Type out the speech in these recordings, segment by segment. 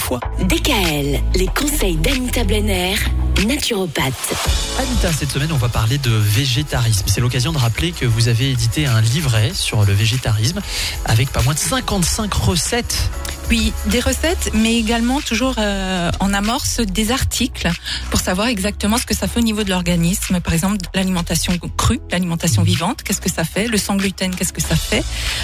fois. DKL, les conseils d'Anita Blenner, naturopathe. Anita, cette semaine, on va parler de végétarisme. C'est l'occasion de rappeler que vous avez édité un livret sur le végétarisme avec pas moins de 55 recettes oui, des recettes, mais également toujours euh, en amorce des articles pour savoir exactement ce que ça fait au niveau de l'organisme. Par exemple, l'alimentation crue, l'alimentation vivante, qu'est-ce que ça fait? Le sans gluten, qu'est-ce que ça fait?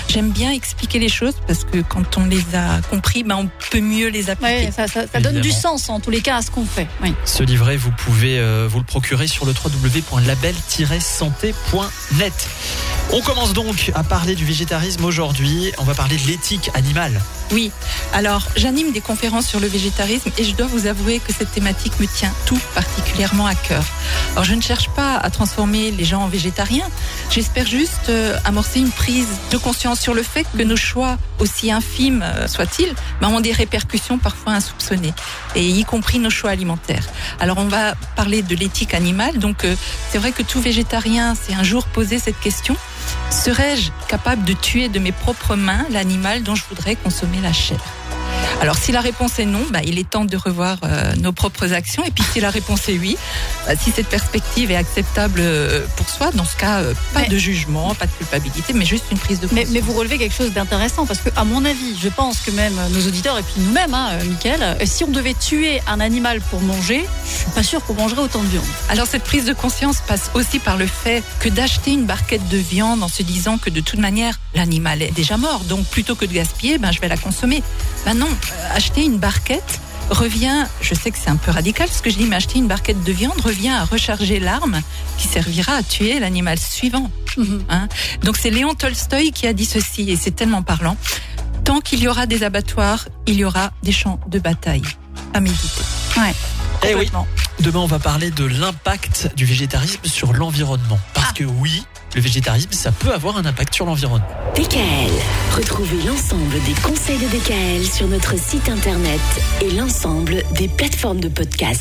J'aime bien expliquer les choses parce que quand on les a compris, ben, on peut mieux les appliquer. Ouais, ça, ça, ça donne du sens en tous les cas à ce qu'on fait. Oui. Ce livret, vous pouvez euh, vous le procurer sur le www.label-santé.net. On commence donc à parler du végétarisme aujourd'hui. On va parler de l'éthique animale. Oui, alors j'anime des conférences sur le végétarisme et je dois vous avouer que cette thématique me tient tout particulièrement à cœur. Alors je ne cherche pas à transformer les gens en végétariens, j'espère juste euh, amorcer une prise de conscience sur le fait que nos choix, aussi infimes euh, soient-ils, ben, ont des répercussions parfois insoupçonnées, et y compris nos choix alimentaires. Alors on va parler de l'éthique animale, donc euh, c'est vrai que tout végétarien s'est un jour posé cette question. Serais-je capable de tuer de mes propres mains l'animal dont je voudrais consommer la chair? Alors si la réponse est non, bah, il est temps de revoir euh, nos propres actions. Et puis si la réponse est oui, bah, si cette perspective est acceptable euh, pour soi, dans ce cas, euh, pas Mais- de jugement, pas de culpabilité, mais juste une prise de conscience. mais vous relevez quelque chose d'intéressant parce que, à mon avis, je pense que même nos auditeurs et puis nous-mêmes, hein, Mickaël, euh, si on devait tuer un animal pour manger, je suis pas sûr qu'on mangerait autant de viande. Alors cette prise de conscience passe aussi par le fait que d'acheter une barquette de viande en se disant que de toute manière l'animal est déjà mort, donc plutôt que de gaspiller, ben je vais la consommer. Ben non, acheter une barquette revient, je sais que c'est un peu radical ce que je dis, mais acheter une barquette de viande revient à recharger l'arme qui servira à tuer l'animal suivant. hein. Donc c'est Léon Tolstoï qui a dit ceci et c'est tellement parlant. Tant qu'il y aura des abattoirs, il y aura des champs de bataille. À méditer. Ouais. Eh oui. Demain, on va parler de l'impact du végétarisme sur l'environnement. Parce que oui, le végétarisme, ça peut avoir un impact sur l'environnement. DKL, retrouvez l'ensemble des conseils de DKL sur notre site internet et l'ensemble des plateformes de podcast.